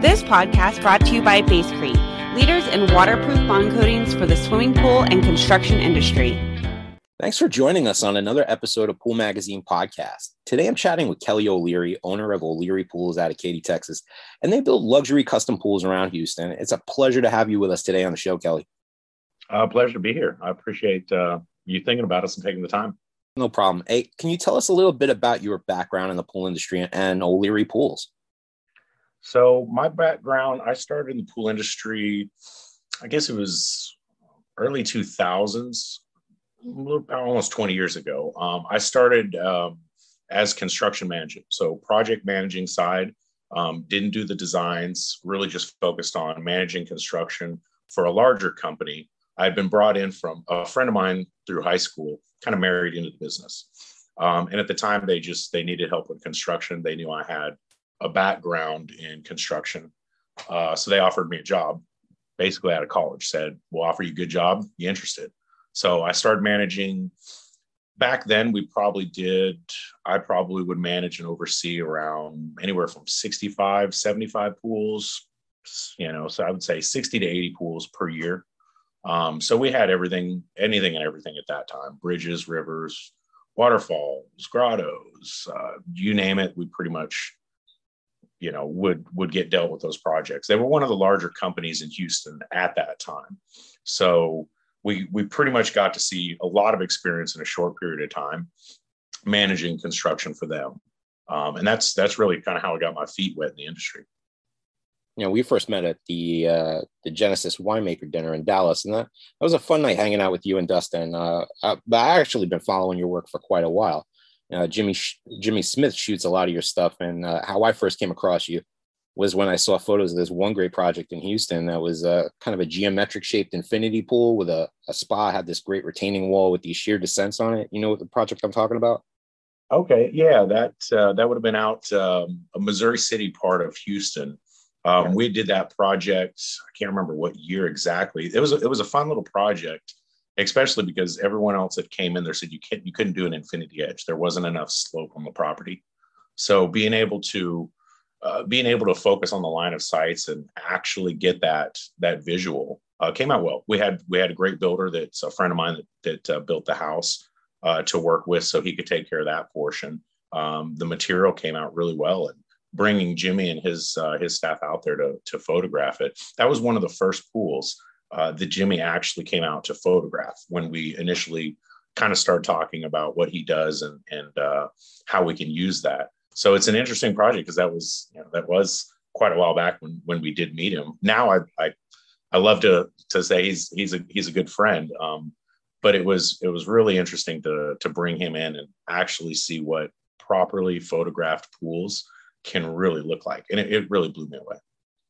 This podcast brought to you by Basecrete, leaders in waterproof bond coatings for the swimming pool and construction industry. Thanks for joining us on another episode of Pool Magazine podcast. Today I'm chatting with Kelly O'Leary, owner of O'Leary Pools out of Katy, Texas, and they build luxury custom pools around Houston. It's a pleasure to have you with us today on the show, Kelly. Uh, pleasure to be here. I appreciate uh, you thinking about us and taking the time. No problem. Hey, can you tell us a little bit about your background in the pool industry and O'Leary Pools? So, my background, I started in the pool industry, I guess it was early 2000s almost 20 years ago. Um, I started um, as construction manager, so project managing side. Um, didn't do the designs, really just focused on managing construction for a larger company. I had been brought in from a friend of mine through high school, kind of married into the business. Um, and at the time, they just they needed help with construction. They knew I had a background in construction, uh, so they offered me a job. Basically, out of college, said, "We'll offer you a good job. You interested?" So I started managing. Back then, we probably did, I probably would manage and oversee around anywhere from 65, 75 pools, you know, so I would say 60 to 80 pools per year. Um, so we had everything, anything and everything at that time bridges, rivers, waterfalls, grottos, uh, you name it, we pretty much you know would would get dealt with those projects. They were one of the larger companies in houston at that time. So we we pretty much got to see a lot of experience in a short period of time managing construction for them. Um, and that's that's really kind of how i got my feet wet in the industry. You know we first met at the uh, the genesis winemaker dinner in dallas and that, that was a fun night hanging out with you and dustin. Uh, I, i actually been following your work for quite a while uh, jimmy jimmy smith shoots a lot of your stuff and uh, how i first came across you was when I saw photos of this one great project in Houston that was uh, kind of a geometric shaped infinity pool with a, a spa, had this great retaining wall with these sheer descents on it. You know what the project I'm talking about? Okay, yeah, that uh, that would have been out um, a Missouri City part of Houston. Um. We did that project. I can't remember what year exactly. It was a, it was a fun little project, especially because everyone else that came in there said you can't you couldn't do an infinity edge. There wasn't enough slope on the property. So being able to uh, being able to focus on the line of sights and actually get that that visual uh, came out well. We had we had a great builder that's a friend of mine that, that uh, built the house uh, to work with, so he could take care of that portion. Um, the material came out really well, and bringing Jimmy and his uh, his staff out there to to photograph it. That was one of the first pools uh, that Jimmy actually came out to photograph when we initially kind of started talking about what he does and and how we can use that so it's an interesting project because that was you know that was quite a while back when when we did meet him. Now I I, I love to to say he's he's a he's a good friend. Um, but it was it was really interesting to to bring him in and actually see what properly photographed pools can really look like, and it, it really blew me away.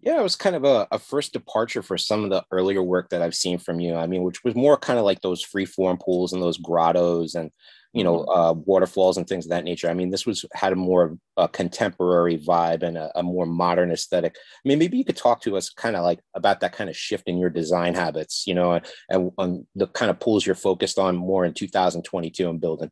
Yeah, it was kind of a, a, first departure for some of the earlier work that I've seen from you. I mean, which was more kind of like those free form pools and those grottos and you know mm-hmm. uh, waterfalls and things of that nature. I mean, this was had a more a contemporary vibe and a, a more modern aesthetic. I mean, maybe you could talk to us kind of like about that kind of shift in your design habits, you know, and, and the kind of pools you're focused on more in 2022 and building.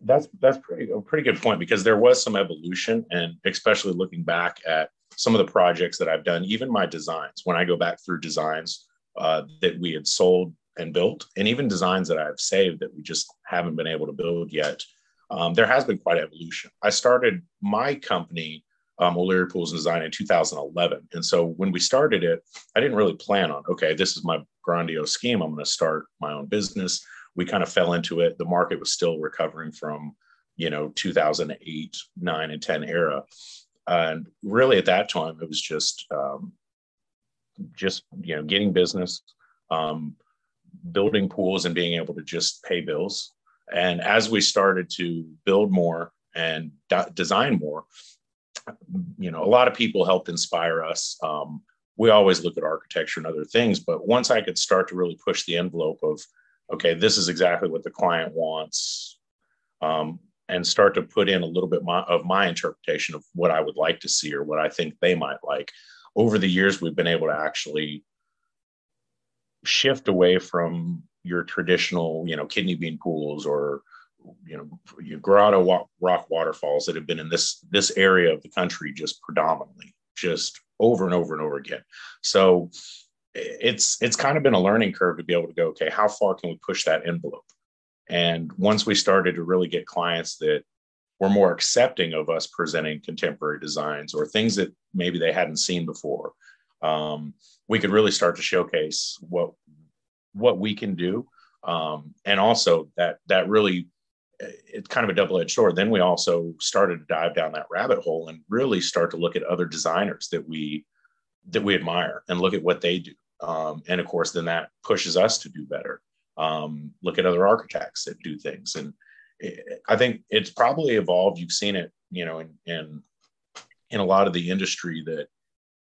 That's that's pretty a pretty good point because there was some evolution, and especially looking back at some of the projects that I've done, even my designs. When I go back through designs uh, that we had sold and built, and even designs that I've saved that we just haven't been able to build yet. Um, there has been quite evolution. I started my company, um, O'Leary Pools and Design, in 2011. And so when we started it, I didn't really plan on, okay, this is my grandiose scheme. I'm going to start my own business. We kind of fell into it. The market was still recovering from, you know, 2008, 9, and 10 era. And really at that time, it was just, um, just, you know, getting business, um, building pools and being able to just pay bills. And as we started to build more and de- design more, you know, a lot of people helped inspire us. Um, we always look at architecture and other things, but once I could start to really push the envelope of, okay, this is exactly what the client wants, um, and start to put in a little bit my, of my interpretation of what I would like to see or what I think they might like. Over the years, we've been able to actually shift away from your traditional, you know, kidney bean pools or you know your grotto rock waterfalls that have been in this this area of the country just predominantly just over and over and over again. So it's it's kind of been a learning curve to be able to go, okay, how far can we push that envelope? And once we started to really get clients that were more accepting of us presenting contemporary designs or things that maybe they hadn't seen before, um, we could really start to showcase what what we can do, um, and also that that really it's kind of a double-edged sword. Then we also started to dive down that rabbit hole and really start to look at other designers that we that we admire and look at what they do. Um, and of course, then that pushes us to do better. Um, look at other architects that do things, and it, I think it's probably evolved. You've seen it, you know, in in in a lot of the industry that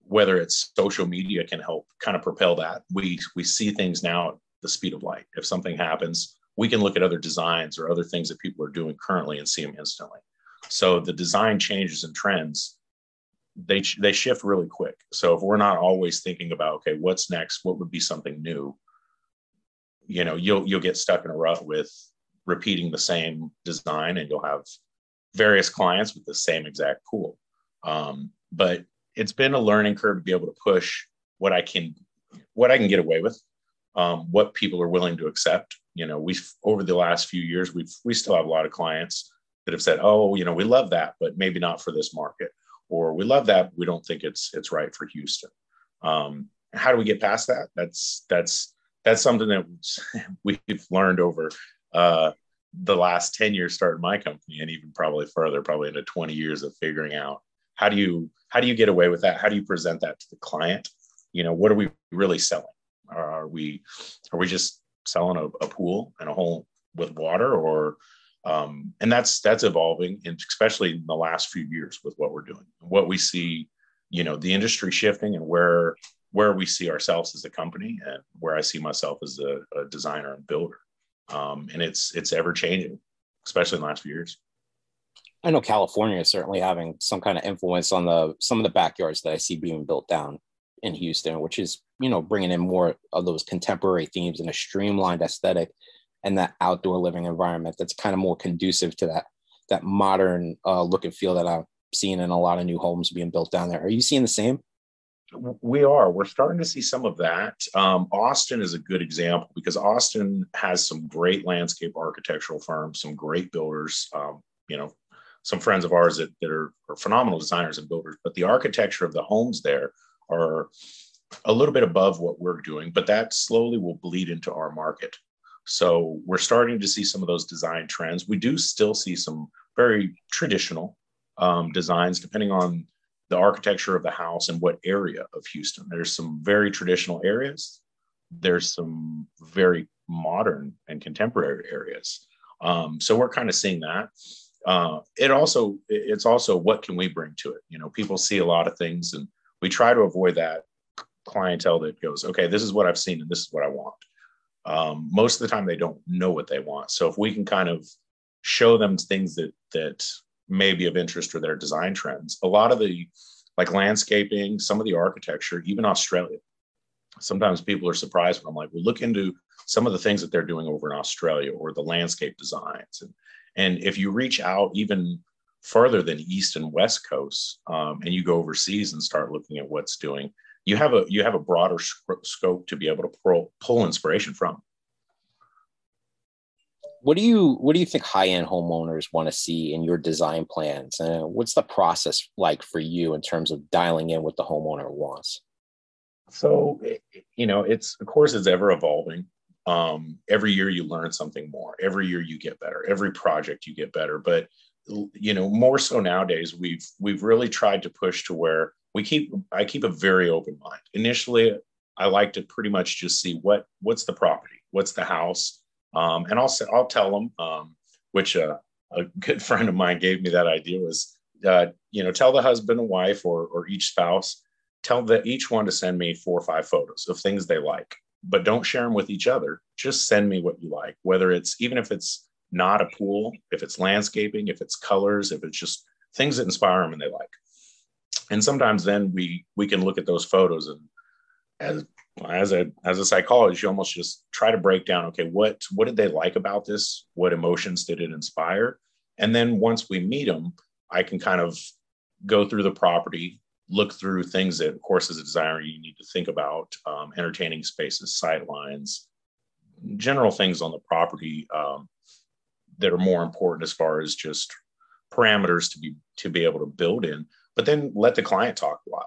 whether it's social media can help kind of propel that. We we see things now at the speed of light. If something happens, we can look at other designs or other things that people are doing currently and see them instantly. So the design changes and trends they they shift really quick. So if we're not always thinking about okay, what's next? What would be something new? You know, you'll you'll get stuck in a rut with repeating the same design, and you'll have various clients with the same exact pool. Um, but it's been a learning curve to be able to push what I can what I can get away with, um, what people are willing to accept. You know, we've over the last few years, we've we still have a lot of clients that have said, "Oh, you know, we love that, but maybe not for this market." or we love that, we don't think it's it's right for Houston. Um, how do we get past that? That's that's that's something that we've learned over uh, the last 10 years starting my company and even probably further probably into 20 years of figuring out how do you how do you get away with that? How do you present that to the client? You know what are we really selling? Are we are we just selling a, a pool and a hole with water or um, and that's that's evolving and especially in the last few years with what we're doing. What we see you know the industry shifting and where where we see ourselves as a company and where i see myself as a, a designer and builder um, and it's it's ever changing especially in the last few years i know california is certainly having some kind of influence on the some of the backyards that i see being built down in houston which is you know bringing in more of those contemporary themes and a streamlined aesthetic and that outdoor living environment that's kind of more conducive to that that modern uh, look and feel that I'm seeing in a lot of new homes being built down there. Are you seeing the same? We are. We're starting to see some of that. Um, Austin is a good example because Austin has some great landscape architectural firms, some great builders. Um, you know, some friends of ours that, that are, are phenomenal designers and builders, but the architecture of the homes there are a little bit above what we're doing, but that slowly will bleed into our market. So we're starting to see some of those design trends. We do still see some very traditional um, designs, depending on the architecture of the house and what area of Houston. There's some very traditional areas. There's some very modern and contemporary areas. Um, so we're kind of seeing that. Uh, it also it's also what can we bring to it? You know, people see a lot of things, and we try to avoid that clientele that goes, okay, this is what I've seen and this is what I want um, most of the time they don't know what they want so if we can kind of show them things that that may be of interest for their design trends. A lot of the like landscaping some of the architecture even australia. Sometimes people are surprised when i'm like well look into some of the things that they're doing over in australia or the landscape designs. And and if you reach out even further than east and west coast um, and you go overseas and start looking at what's doing you have a you have a broader scope to be able to pull, pull inspiration from what do you what do you think high-end homeowners want to see in your design plans? And what's the process like for you in terms of dialing in what the homeowner wants? So you know it's of course it's ever evolving. Um, every year you learn something more. Every year you get better. Every project you get better. But you know more so nowadays we've we've really tried to push to where we keep i keep a very open mind. Initially i like to pretty much just see what what's the property? What's the house um, and i'll say i'll tell them um, which uh, a good friend of mine gave me that idea was uh, you know tell the husband and wife or or each spouse tell the each one to send me four or five photos of things they like but don't share them with each other. Just send me what you like whether it's even if it's not a pool if it's landscaping if it's colors if it's just things that inspire them and they like. And sometimes then we we can look at those photos and as as a as a psychologist you almost just try to break down okay what what did they like about this what emotions did it inspire and then once we meet them i can kind of go through the property look through things that, of course, as a designer, you need to think about um, entertaining spaces, sight lines, general things on the property um, that are more important as far as just parameters to be to be able to build in. But then let the client talk a lot.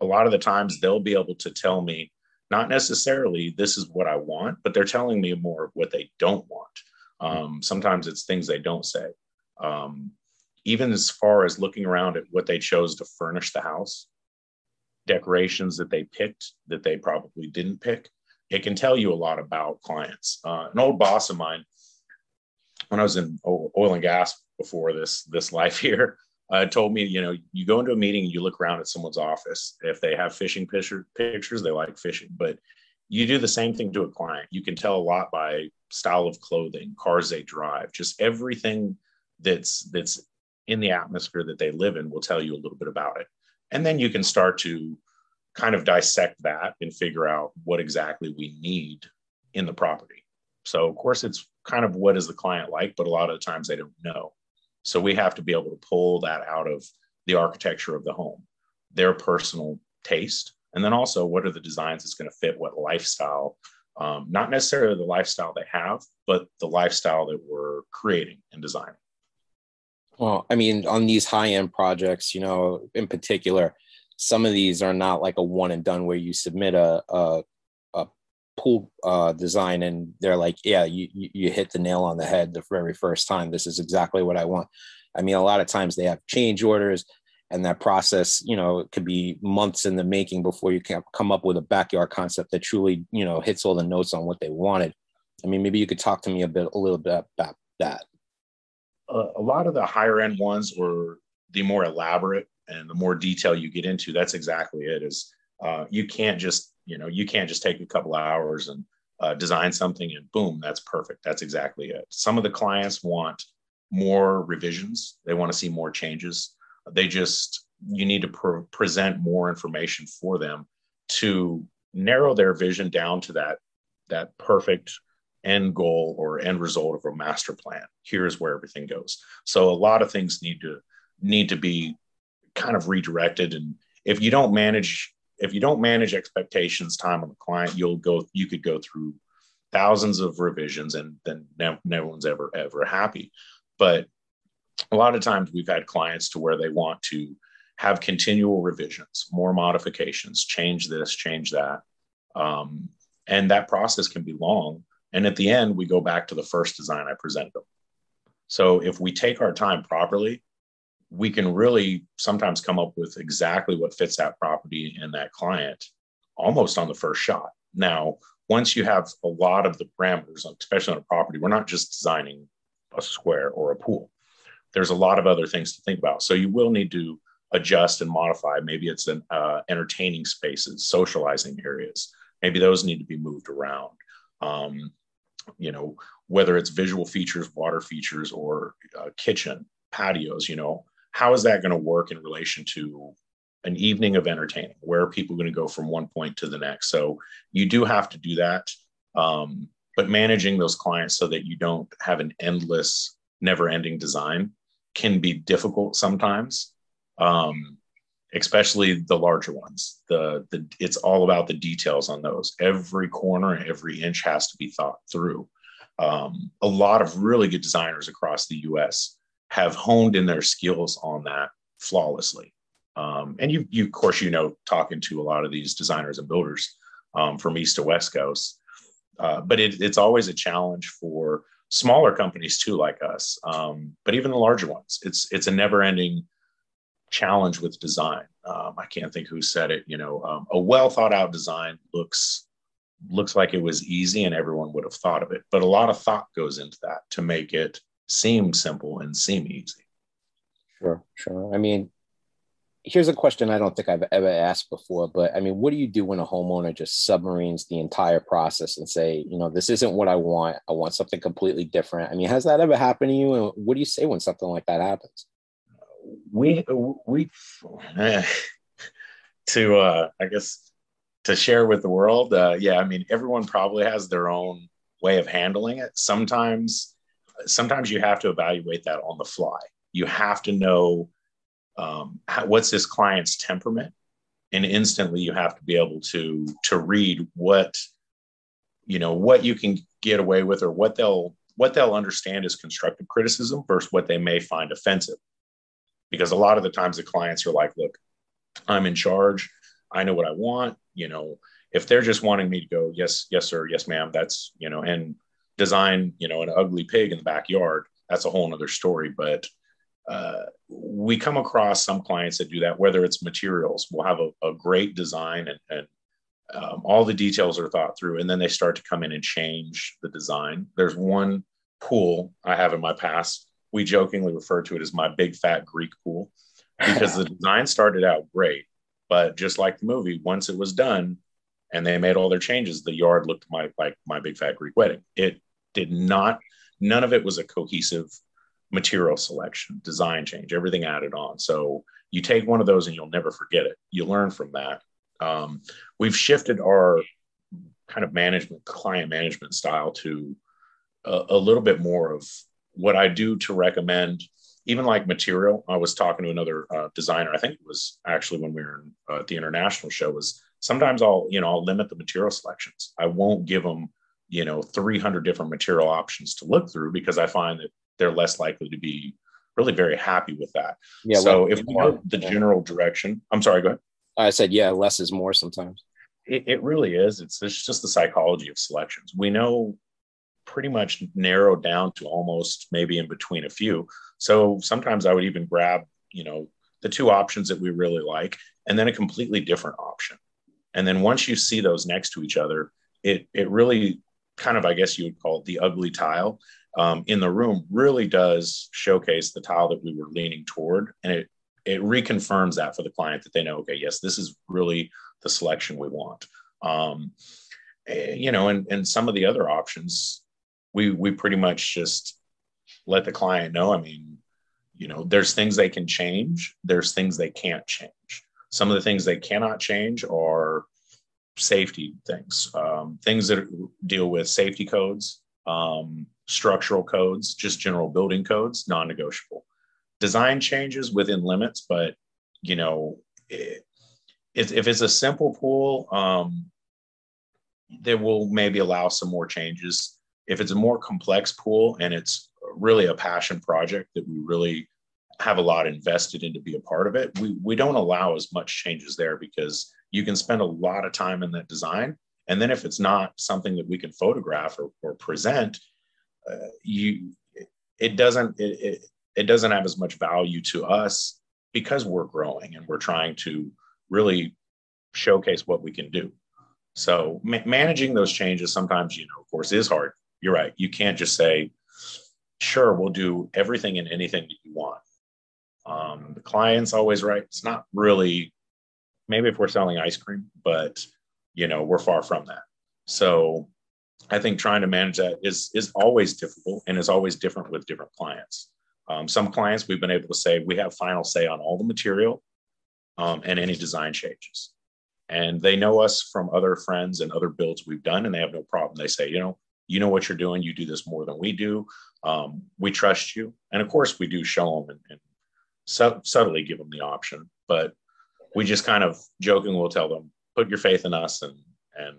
A lot of the times they'll be able to tell me not necessarily this is what I want, but they're telling me more of what they don't want. Um, sometimes it's things they don't say. Um, even as far as looking around at what they chose to furnish the house, decorations that they picked that they probably didn't pick, it can tell you a lot about clients. Uh, an old boss of mine, when I was in oil and gas before this this life here, uh, told me, you know, you go into a meeting, you look around at someone's office. If they have fishing picture, pictures, they like fishing. But you do the same thing to a client. You can tell a lot by style of clothing, cars they drive, just everything that's that's in the atmosphere that they live in will tell you a little bit about it. And then you can start to kind of dissect that and figure out what exactly we need in the property. So of course it's kind of what is the client like, but a lot of the times they don't know. So we have to be able to pull that out of the architecture of the home, their personal taste, and then also what are the designs that's going to fit what lifestyle, um, not necessarily the lifestyle they have, but the lifestyle that we're creating and designing. Well, I mean, on these high end projects, you know, in particular, some of these are not like a one and done where you submit a, a, a pool uh, design and they're like, yeah, you, you hit the nail on the head the very first time. This is exactly what I want. I mean, a lot of times they have change orders and that process, you know, it could be months in the making before you can come up with a backyard concept that truly, you know, hits all the notes on what they wanted. I mean, maybe you could talk to me a bit, a little bit about that a, a lot of the higher end ones or the more elaborate and the more detail you get into, that's exactly it. Is uh, you can't just you know you can't just take a couple hours and uh, design something and boom, that's perfect. That's exactly it. Some of the clients want more revisions. They want to see more changes. They just you need to pre- present more information for them to narrow their vision down to that that perfect end goal or end result of a master plan. Here's where everything goes. So a lot of things need to need to be kind of redirected. And if you don't manage if you don't manage expectations time on the client, you'll go you could go through thousands of revisions and then no, no one's ever ever happy. But a lot of times we've had clients to where they want to have continual revisions, more modifications, change this, change that. Um, and that process can be long and at the end, we go back to the first design I presented them. So if we take our time properly, we can really sometimes come up with exactly what fits that property and that client almost on the first shot. Now, once you have a lot of the parameters, especially on a property, we're not just designing a square or a pool. There's a lot of other things to think about. So you will need to adjust and modify. Maybe it's an uh, entertaining spaces, socializing areas. Maybe those need to be moved around. Um, you know, whether it's visual features, water features, or uh, kitchen, patios, you know, how is that going to work in relation to an evening of entertaining? Where are people going to go from one point to the next? So you do have to do that. Um, but managing those clients so that you don't have an endless, never ending design can be difficult sometimes. Um, especially the larger ones. The, the it's all about the details on those. Every corner every inch has to be thought through. Um, a lot of really good designers across the U.S. have honed in their skills on that flawlessly. Um, and you, you, of course, you know, talking to a lot of these designers and builders um, from East to West Coast. Uh, but it, it's always a challenge for smaller companies too, like us. Um, but even the larger ones, it's it's a never-ending challenge with design. Um, I can't think who said it. You know, um, a well thought out design looks looks like it was easy and everyone would have thought of it, but a lot of thought goes into that to make it seem simple and seem easy. Sure, sure. I mean, here's a question I don't think I've ever asked before, but I mean, what do you do when a homeowner just submarines the entire process and say, you know, this isn't what I want. I want something completely different. I mean, has that ever happened to you? And what do you say when something like that happens? we we to uh, I guess to share with the world. Uh, yeah, I mean everyone probably has their own way of handling it. Sometimes sometimes you have to evaluate that on the fly. You have to know um, how, what's this client's temperament? And instantly you have to be able to to read what you know what you can get away with or what they'll what they'll understand as constructive criticism versus what they may find offensive. Because a lot of the times the clients are like look i'm in charge. I know what i want. You know if they're just wanting me to go yes yes sir yes ma'am that's you know and design you know an ugly pig in the backyard that's a whole other story but uh, we come across some clients that do that whether it's materials we'll have a, a great design and, and um, all the details are thought through and then they start to come in and change the design. There's one pool i have in my past we jokingly refer to it as my big fat greek pool because the design started out great but just like the movie once it was done and they made all their changes the yard looked my, like my big fat greek wedding. It did not none of it was a cohesive material selection design change everything added on so you take one of those and you'll never forget it you learn from that um, we've shifted our kind of management, client management style to a, a, little bit more of what I do to recommend, even like material. I was talking to another uh, designer. I think it was actually when we were in, uh, at the international show. Was sometimes I'll you know I'll limit the material selections. I won't give them you know 300 different material options to look through because I find that they're less likely to be really very happy with that. Yeah. So if we know the general direction, I'm sorry. Go ahead. I said, yeah, less is more sometimes. It, it really is. It's, it's just the psychology of selections. We know pretty much narrowed down to almost maybe in between a few. So sometimes I would even grab, you know, the two options that we really like and then a completely different option. And then once you see those next to each other, it it really kind of, I guess you would call it the ugly tile um, in the room really does showcase the tile that we were leaning toward. And it it reconfirms that for the client that they know, okay, yes, this is really the selection we want. Um, eh, you know, and and some of the other options, we we pretty much just let the client know. I mean, you know, there's things they can change. There's things they can't change. Some of the things they cannot change are safety things, um, things that deal with safety codes, um, structural codes, just general building codes, non-negotiable design changes within limits, but you know, it, if it's a simple pool, um, they will maybe allow some more changes. If it's a more complex pool and it's really a passion project that we really have a lot invested in to be a part of it, we, we don't allow as much changes there because you can spend a lot of time in that design. And then if it's not something that we can photograph or, or present, uh, you it doesn't it, it, it doesn't have as much value to us because we're growing and we're trying to really showcase what we can do. So ma- managing those changes sometimes, you know, of course, is hard. You're right. You can't just say, "Sure, we'll do everything and anything that you want." Um, the client's always right. It's not really. Maybe if we're selling ice cream, but you know, we're far from that. So I think trying to manage that is is always difficult and is always different with different clients. Um, some clients we've been able to say we have final say on all the material um, and any design changes. And they know us from other friends and other builds we've done, and they have no problem. They say, you know, you know what you're doing. You do this more than we do. Um, we trust you. And of course, we do show them and, and su- subtly give them the option, but we just kind of joking will tell them, put your faith in us and, and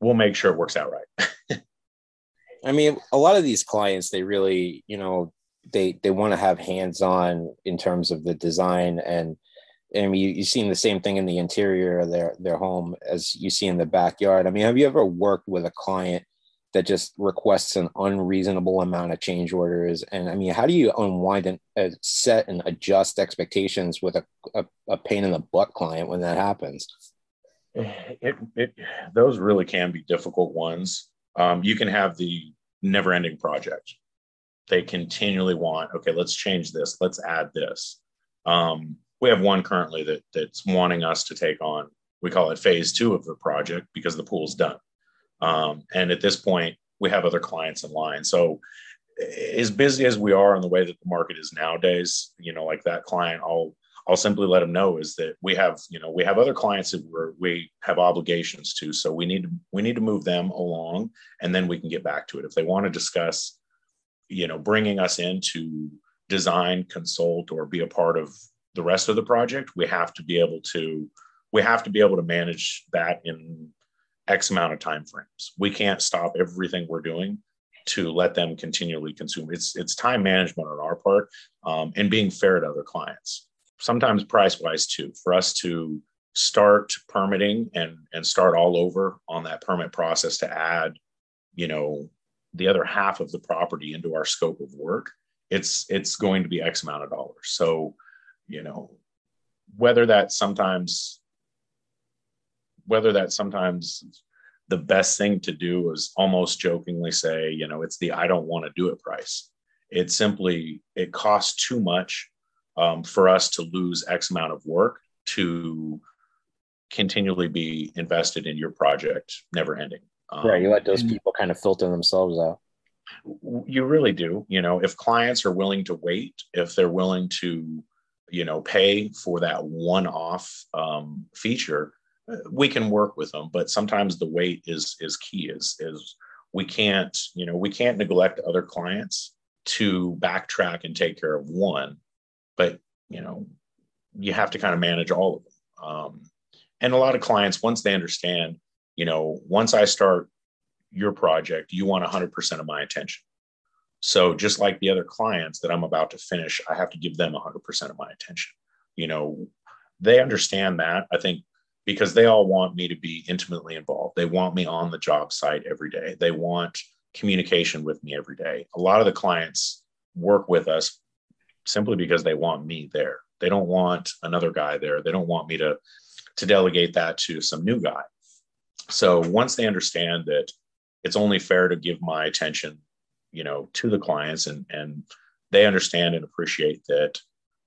we'll make sure it works out right. I mean, a lot of these clients, they really, you know, they they want to have hands on in terms of the design and I mean, you, you've seen the same thing in the interior of their their home as you see in the backyard. I mean, have you ever worked with a client that just requests an unreasonable amount of change orders? And I mean, how do you unwind and uh, set and adjust expectations with a, a, a, pain in the butt client when that happens? It, it those really can be difficult ones. Um, you can have the never ending project they continually want okay let's change this let's add this um, we have one currently that that's wanting us to take on we call it phase two of the project because the pool's done um, and at this point we have other clients in line. So as busy as we are in the way that the market is nowadays you know like that client i'll i'll simply let them know is that we have you know we have other clients that we're, we have obligations to. So we need to we need to move them along and then we can get back to it. If they want to discuss you know bringing us in to design consult or be a part of the rest of the project, we have to be able to we have to be able to manage that in X amount of time frames. We can't stop everything we're doing to let them continually consume. It's it's time management on our part um, and being fair to other clients. Sometimes price wise too. For us to start permitting and and start all over on that permit process to add, you know, the other half of the property into our scope of work, it's it's going to be X amount of dollars. So, you know, whether that sometimes whether that sometimes the best thing to do is almost jokingly say, you know, it's the I don't want to do it price. It simply it costs too much um, for us to lose X amount of work to continually be invested in your project, never ending. Um, right, you let those people kind of filter themselves out. You really do. You know, if clients are willing to wait, if they're willing to, you know, pay for that one-off um, feature, we can work with them but sometimes the weight is is key is is we can't you know we can't neglect other clients to backtrack and take care of one but you know you have to kind of manage all of them. Um, and a lot of clients once they understand you know once i start your project you want 100% of my attention. So just like the other clients that i'm about to finish i have to give them 100% of my attention. You know they understand that. I think because they all want me to be intimately involved. They want me on the job site every day. They want communication with me every day. A lot of the clients work with us simply because they want me there. They don't want another guy there. They don't want me to to delegate that to some new guy. So once they understand that it's only fair to give my attention, you know, to the clients and and they understand and appreciate that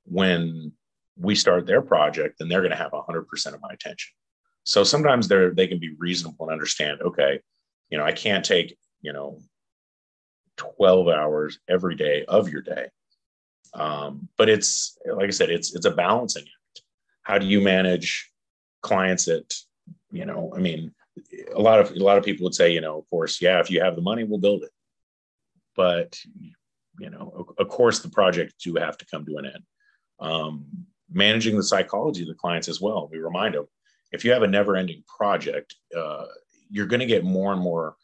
when we start their project, then they're going to have 100% of my attention. So sometimes they're they can be reasonable and understand. Okay, you know, I can't take you know 12 hours every day of your day. Um, but it's like I said, it's it's a balancing act. How do you manage clients that you know? I mean, a lot of a lot of people would say, you know, of course, yeah, if you have the money, we'll build it. But you know, of course, the project do have to come to an end. Um, managing the psychology of the clients as well. We remind them if you have a never ending project, uh, you're going to get more and more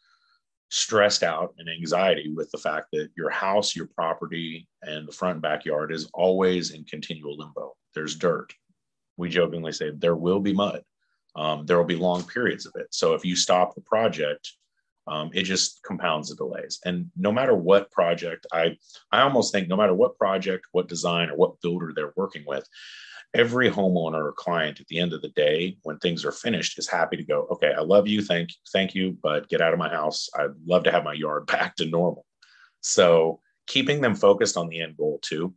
stressed out and anxiety with the fact that your house, your property, and the front and backyard is always in continual limbo. There's dirt. We jokingly say there will be mud. Um, there will be long periods of it. So if you stop the project, um, it just compounds the delays. And no matter what project, I I almost think no matter what project, what design, or what builder they're working with, every homeowner or client at the end of the day, when things are finished, is happy to go. Okay, I love you, thank thank you, but get out of my house. I'd love to have my yard back to normal. So keeping them focused on the end goal too,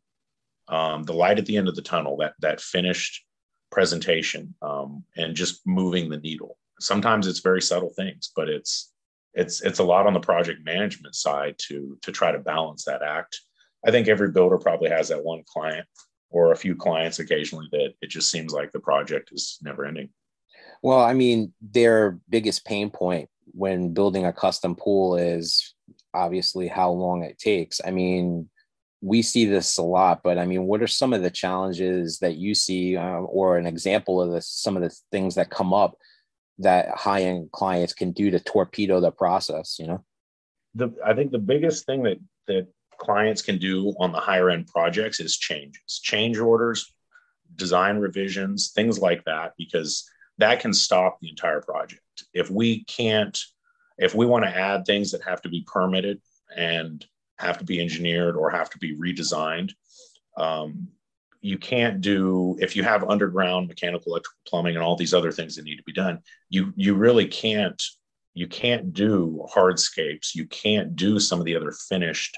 um, the light at the end of the tunnel, that that finished presentation, um, and just moving the needle. Sometimes it's very subtle things, but it's it's it's a lot on the project management side to to try to balance that act. I think every builder probably has that one client or a few clients occasionally that it just seems like the project is never ending. Well, I mean, their biggest pain point when building a custom pool is obviously how long it takes. I mean, we see this a lot, but I mean, what are some of the challenges that you see, uh, or an example of the, some of the things that come up that high end clients can do to torpedo the process you know? The i think the biggest thing that that clients can do on the higher end projects is changes. Change orders design revisions things like that because that can stop the entire project. If we can't if we want to add things that have to be permitted and have to be engineered or have to be redesigned um, you can't do if you have underground mechanical electrical plumbing and all these other things that need to be done you you really can't you can't do hardscapes. You can't do some of the other finished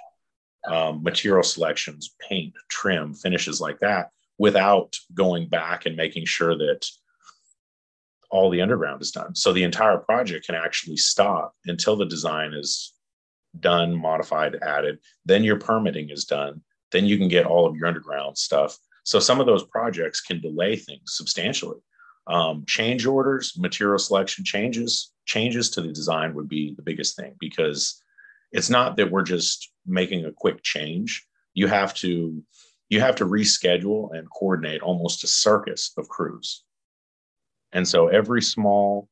um, material selections paint trim finishes like that without going back and making sure that all the underground is done. So the entire project can actually stop until the design is done modified added. Then your permitting is done. Then you can get all of your underground stuff so some of those projects can delay things substantially. Um, change orders, material selection changes, changes to the design would be the biggest thing because it's not that we're just making a quick change. You have to you have to reschedule and coordinate almost a circus of crews. And so every small,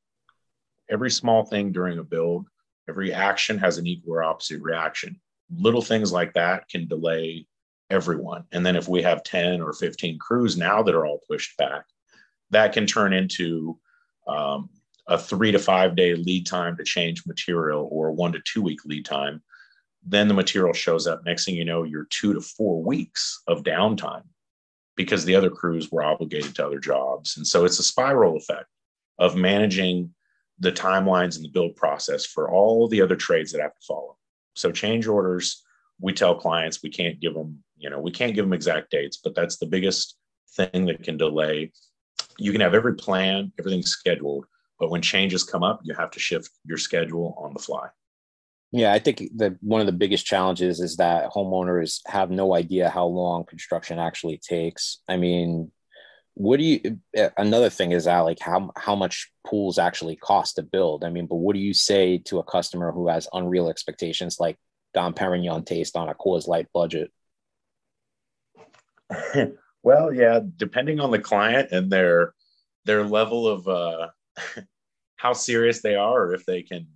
every small thing during a build, every action has an equal or opposite reaction. Little things like that can delay everyone. And then if we have 10 or 15 crews now that are all pushed back, that can turn into um, a three to five day lead time to change material or one to two week lead time. Then the material shows up. Next thing you know, you're two to four weeks of downtime because the other crews were obligated to other jobs. And so it's a spiral effect of managing the timelines and the build process for all the other trades that have to follow. So change orders, we tell clients we can't give them, you know, we can't give them exact dates, but that's the biggest thing that can delay. You can have every plan, everything scheduled, but when changes come up, you have to shift your schedule on the fly. Yeah, I think that one of the biggest challenges is that homeowners have no idea how long construction actually takes. I mean, what do you eh, another thing is that like how how much pools actually cost to build? I mean, but what do you say to a customer who has unreal expectations like Dom Perignon taste on a Coors Light budget? well, yeah, depending on the client and their their level of uh how serious they are or if they can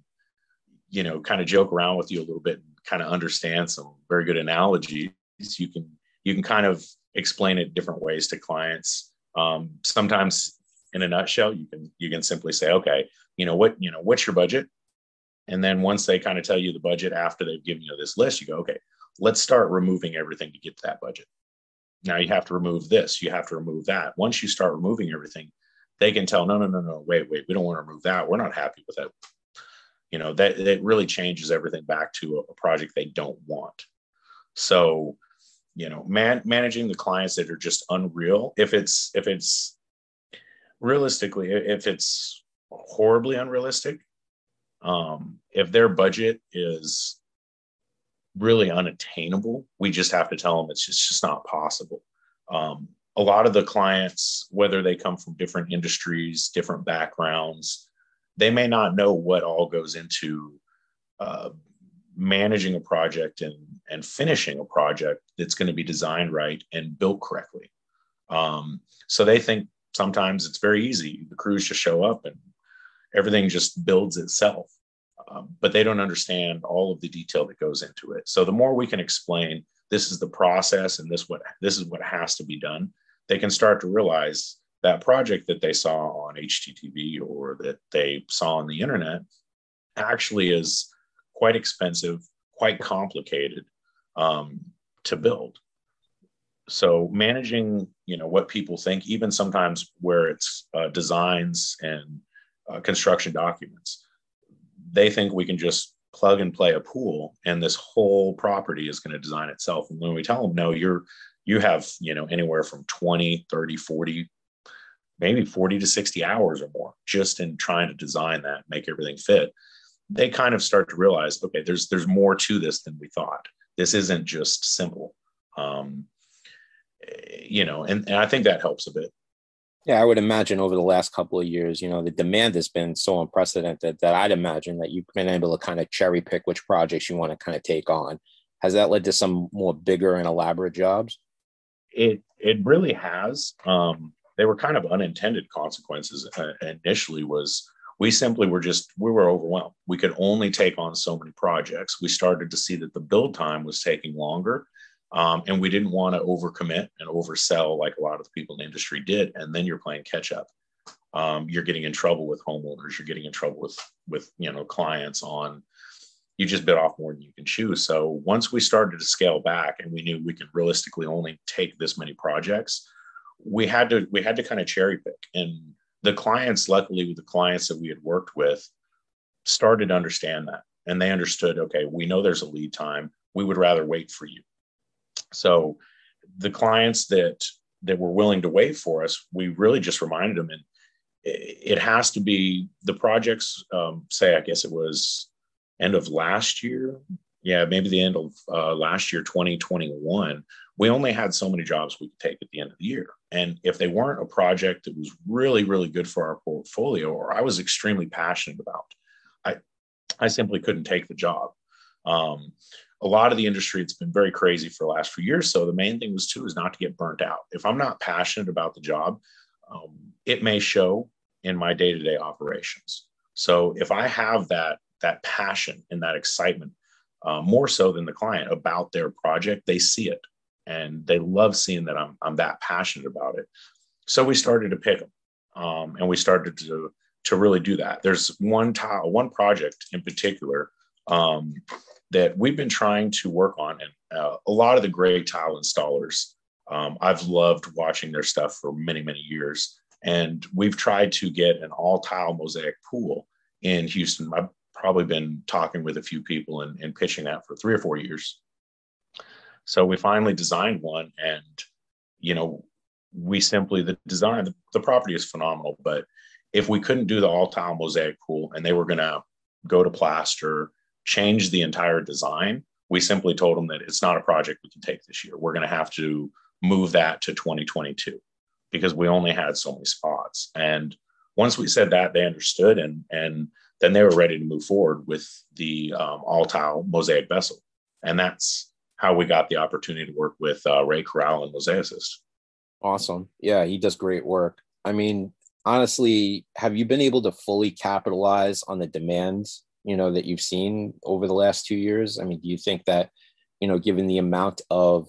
you know kind of joke around with you a little bit and kind of understand some very good analogies you can you can kind of explain it different ways to clients. Um, sometimes in a nutshell you can you can simply say okay you know what you know what's your budget? And then once they kind of tell you the budget after they've given you this list you go okay let's start removing everything to get to that budget now you have to remove this you have to remove that once you start removing everything they can tell, no, no, no, no, wait, wait, we don't want to remove that. We're not happy with it. You know, that it really changes everything back to a, project they don't want. So, you know, man, managing the clients that are just unreal. If it's if it's realistically, if it's horribly unrealistic, um, if their budget is really unattainable, we just have to tell them it's just, it's just not possible. Um, a lot of the clients, whether they come from different industries, different backgrounds, they may not know what all goes into uh, managing a project and, and finishing a project that's going to be designed right and built correctly. Um, so they think sometimes it's very easy. The crews just show up and everything just builds itself. Um, but they don't understand all of the detail that goes into it. So the more we can explain, this is the process and this what this is what has to be done they can start to realize that project that they saw on HGTV or that they saw on the internet actually is quite expensive, quite complicated um, to build. So managing, you know, what people think, even sometimes where it's uh, designs and uh, construction documents, they think we can just plug and play a pool and this whole property is going to design itself. And when we tell them, no, you're you have you know anywhere from 20 30 40 maybe 40 to 60 hours or more just in trying to design that make everything fit they kind of start to realize okay there's there's more to this than we thought. This isn't just simple. Um, you know and, and i think that helps a bit yeah i would imagine over the last couple of years you know the demand has been so unprecedented that i'd imagine that you've been able to kind of cherry pick which projects you want to kind of take on has that led to some more bigger and elaborate jobs it it really has. Um, they were kind of unintended consequences. Uh, initially, was we simply were just we were overwhelmed. We could only take on so many projects. We started to see that the build time was taking longer, um, and we didn't want to overcommit and oversell like a lot of the people in the industry did. And then you're playing catch up. Um, you're getting in trouble with homeowners. You're getting in trouble with with you know clients on you just bit off more than you can chew. So once we started to scale back and we knew we could realistically only take this many projects, we had to we had to kind of cherry pick. And the clients, luckily, with the clients that we had worked with, started to understand that. And they understood, okay, we know there's a lead time. We would rather wait for you. So the clients that that were willing to wait for us, we really just reminded them and it has to be the projects um, say i guess it was end of last year, yeah, maybe the end of uh, last year, 2021, we only had so many jobs we could take at the end of the year. And if they weren't a project that was really, really good for our portfolio or I was extremely passionate about, I, I simply couldn't take the job. Um, a lot of the industry it's been very crazy for the last few years so the main thing was too is not to get burnt out. If i'm not passionate about the job um, it may show in my day-to-day operations. So if i have that that passion and that excitement uh, more so than the client about their project they see it. And they love seeing that i'm, I'm that passionate about it. So we started to pick them um, and we started to to really do that. There's one tile one project in particular um, that we've been trying to work on. And uh, a lot of the great tile installers, um, I've loved watching their stuff for many, many years. And we've tried to get an all tile mosaic pool in Houston. I've probably been talking with a few people and, and pitching that for three or four years. So we finally designed one and, you know, we simply the design the, the property is phenomenal but if we couldn't do the all tile mosaic pool and they were going to go to plaster change the entire design. We simply told them that it's not a project we can take this year. We're going to have to move that to 2022 because we only had so many spots. And once we said that, they understood, and and then they were ready to move forward with the um, all tile mosaic vessel, and that's how we got the opportunity to work with uh, Ray Corral and Mosaicist. Awesome, yeah, he does great work. I mean, honestly, have you been able to fully capitalize on the demands you know that you've seen over the last two years? I mean, do you think that you know, given the amount of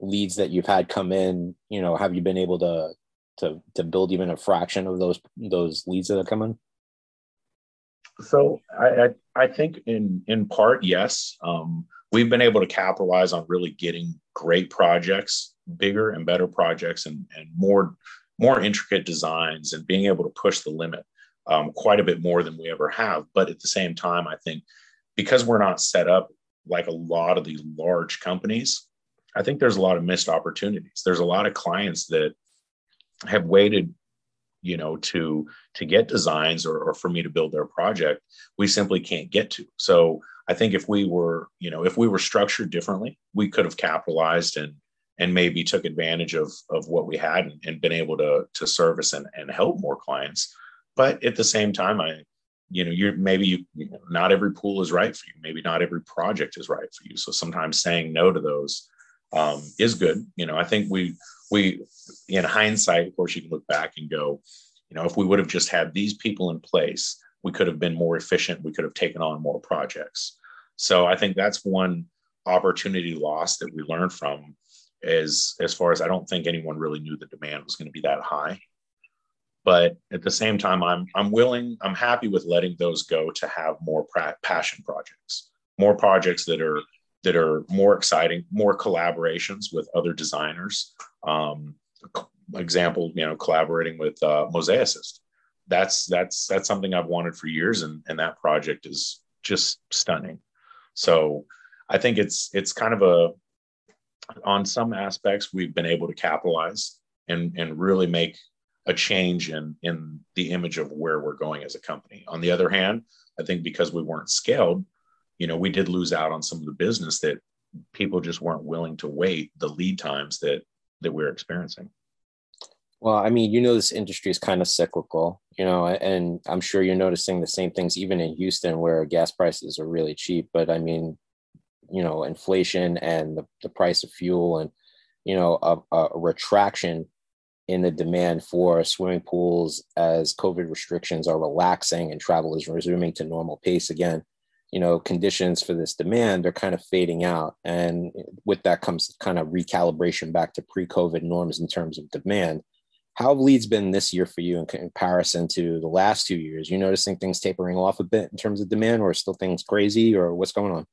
leads that you've had come in, you know, have you been able to to to build even a fraction of those those leads that have come in? So I I, I think in in part yes, um, we've been able to capitalize on really getting great projects, bigger and better projects, and and more more intricate designs, and being able to push the limit um, quite a bit more than we ever have. But at the same time, I think because we're not set up like a lot of the large companies, I think there's a lot of missed opportunities. There's a lot of clients that have waited, you know, to to get designs or, or for me to build their project. We simply can't get to. So I think if we were, you know, if we were structured differently, we could have capitalized and and maybe took advantage of of what we had and, and been able to to service and, and help more clients but at the same time i you know you're maybe you, you know, not every pool is right for you. Maybe not every project is right for you. So sometimes saying no to those um, is good. You know i think we we in hindsight of course you can look back and go you know if we would have just had these people in place we could have been more efficient. We could have taken on more projects. So i think that's one opportunity loss that we learned from as as far as i don't think anyone really knew the demand was going to be that high but at the same time i'm i'm willing i'm happy with letting those go to have more pra- passion projects. More projects that are that are more exciting more collaborations with other designers. Um, example you know collaborating with uh, mosaicist that's that's that's something i've wanted for years and and that project is just stunning. So i think it's it's kind of a on some aspects we've been able to capitalize and and really make a change in in the image of where we're going as a company. On the other hand, I think because we weren't scaled, you know, we did lose out on some of the business that people just weren't willing to wait the lead times that that we're experiencing. Well, I mean, you know, this industry is kind of cyclical, you know, and I'm sure you're noticing the same things even in Houston where gas prices are really cheap. But I mean, you know, inflation and the, the price of fuel and, you know, a, a retraction in the demand for swimming pools as COVID restrictions are relaxing and travel is resuming to normal pace again. You know, conditions for this demand are kind of fading out. And with that comes kind of recalibration back to pre COVID norms in terms of demand. How have leads been this year for you in comparison to the last two years? You noticing things tapering off a bit in terms of demand, or still things crazy, or what's going on?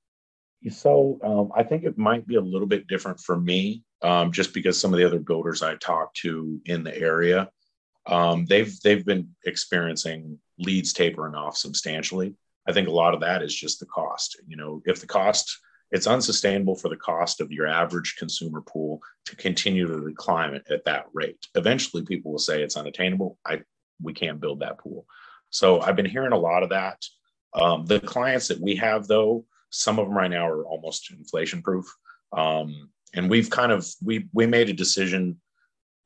So um, I think it might be a little bit different for me, um, just because some of the other builders I talked to in the area, um, they've they've been experiencing leads tapering off substantially. I think a lot of that is just the cost. You know, if the cost it's unsustainable for the cost of your average consumer pool to continue to decline at that rate. Eventually, people will say it's unattainable. I we can't build that pool. So I've been hearing a lot of that. Um, the clients that we have, though, some of them right now are almost inflation proof. Um, and we've kind of we we made a decision,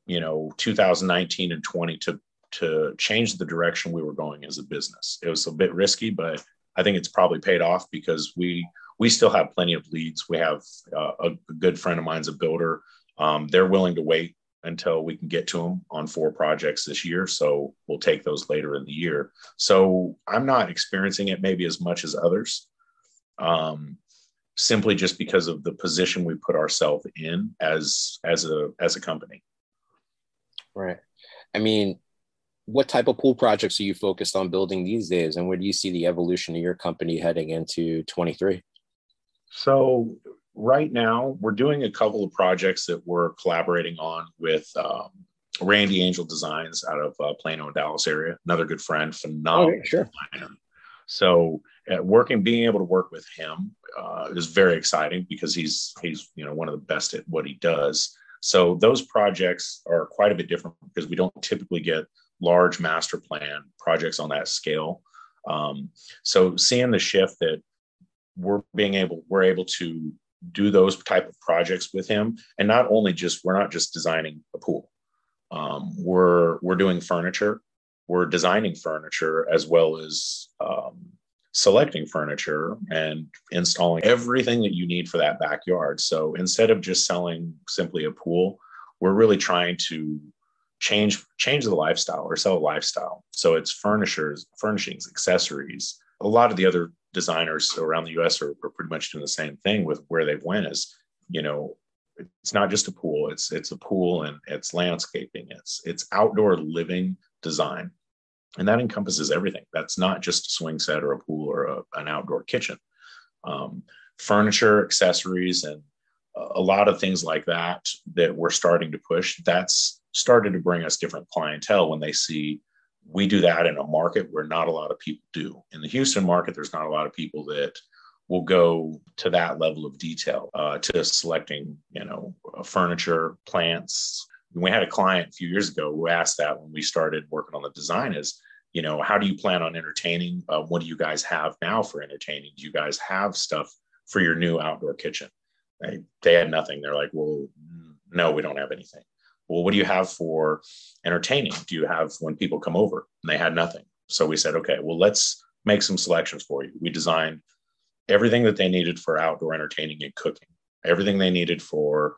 you know, 2019 and 20 to to change the direction we were going as a business. It was a bit risky, but I think it's probably paid off because we we still have plenty of leads. We have uh, a, good friend of mine's a builder. Um, they're willing to wait until we can get to them on four projects this year. So we'll take those later in the year. So I'm not experiencing it maybe as much as others, um, simply just because of the position we put ourselves in as as a as a company. Right. I mean, what type of pool projects are you focused on building these days, and where do you see the evolution of your company heading into 23? So right now we're doing a couple of projects that we're collaborating on with um, Randy Angell Designs out of uh, Plano Dallas area. Another good friend, phenomenal oh, sure. designer. So uh, working, being able to work with him uh, is very exciting because he's he's you know one of the best at what he does. So those projects are quite a bit different because we don't typically get large master plan projects on that scale. Um, so seeing the shift that we're being able we're able to do those type of projects with him and not only just we're not just designing a pool um, we're we're doing furniture we're designing furniture as well as um, selecting furniture and installing everything that you need for that backyard. So instead of just selling simply a pool we're really trying to change change the lifestyle or sell a lifestyle. So it's furnitures furnishings accessories. A lot of the other designers around the US are, are pretty much doing the same thing with where they've went is, you know, it's not just a pool, it's it's a pool and it's landscaping, it's it's outdoor living design. And that encompasses everything. That's not just a swing set or a pool or a, an outdoor kitchen. Um, furniture, accessories, and a lot of things like that that we're starting to push. That's started to bring us different clientele when they see we do that in a market where not a lot of people do. In the Houston market, there's not a lot of people that will go to that level of detail uh, to selecting, you know, furniture, plants. We had a client a few years ago who asked that when we started working on the design is, you know, how do you plan on entertaining? Uh, what do you guys have now for entertaining? Do you guys have stuff for your new outdoor kitchen? They, they had nothing. They're like, well, no, we don't have anything well, what do you have for entertaining? Do you have when people come over? And they had nothing. So we said, okay, well, let's make some selections for you. We designed everything that they needed for outdoor entertaining and cooking, everything they needed for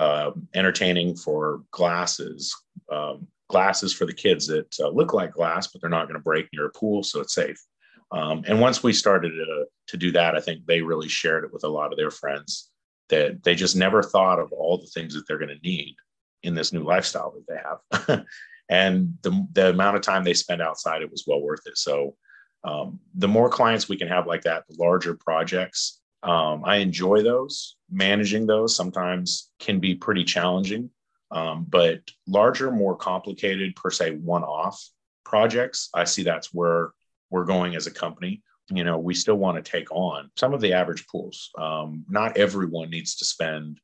uh, entertaining for glasses, um, glasses for the kids that uh, look like glass, but they're not going to break near a pool, so it's safe. Um, and once we started to, to do that, I think they really shared it with a lot of their friends that they just never thought of all the things that they're going to need in this new lifestyle that they have. and the, the amount of time they spend outside, it was well worth it. So um, the more clients we can have like that, the larger projects, um, I enjoy those. Managing those sometimes can be pretty challenging, um, but larger, more complicated, per se, one off projects, I see that's where we're going as a company. You know, we still want to take on some of the average pools. Um, not everyone needs to spend,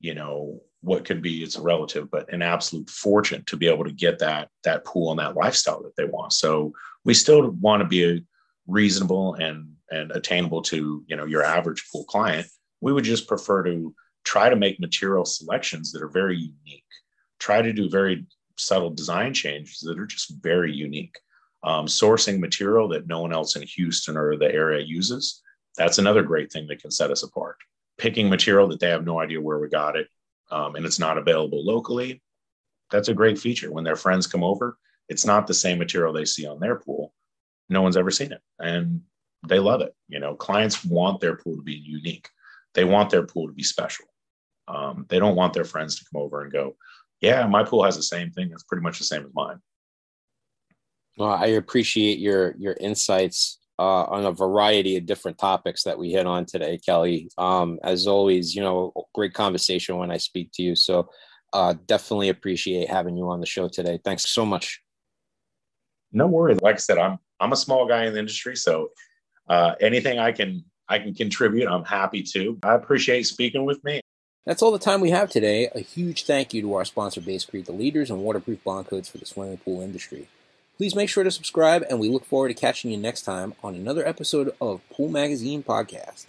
you know, what could be it's a relative but an absolute fortune to be able to get that that pool and that lifestyle that they want so we still want to be reasonable and and attainable to you know your average pool client we would just prefer to try to make material selections that are very unique try to do very subtle design changes that are just very unique um, sourcing material that no one else in houston or the area uses that's another great thing that can set us apart picking material that they have no idea where we got it um, and it's not available locally, that's a great feature. When their friends come over, it's not the same material they see on their pool. No one's ever seen it, and they love it. You know, clients want their pool to be unique. They want their pool to be special. Um, they don't want their friends to come over and go, "Yeah, my pool has the same thing. It's pretty much the same as mine." Well, I appreciate your your insights uh, on a variety of different topics that we hit on today, Kelly. Um, as always, you know, great conversation when I speak to you. So uh, definitely appreciate having you on the show today. Thanks so much. No worries. Like I said, I'm I'm a small guy in the industry, so uh, anything I can I can contribute, I'm happy to. I appreciate speaking with me. That's all the time we have today. A huge thank you to our sponsor, Basecrete, the leaders in waterproof bond coats for the swimming pool industry. Please make sure to subscribe, and we look forward to catching you next time on another episode of Pool Magazine Podcast.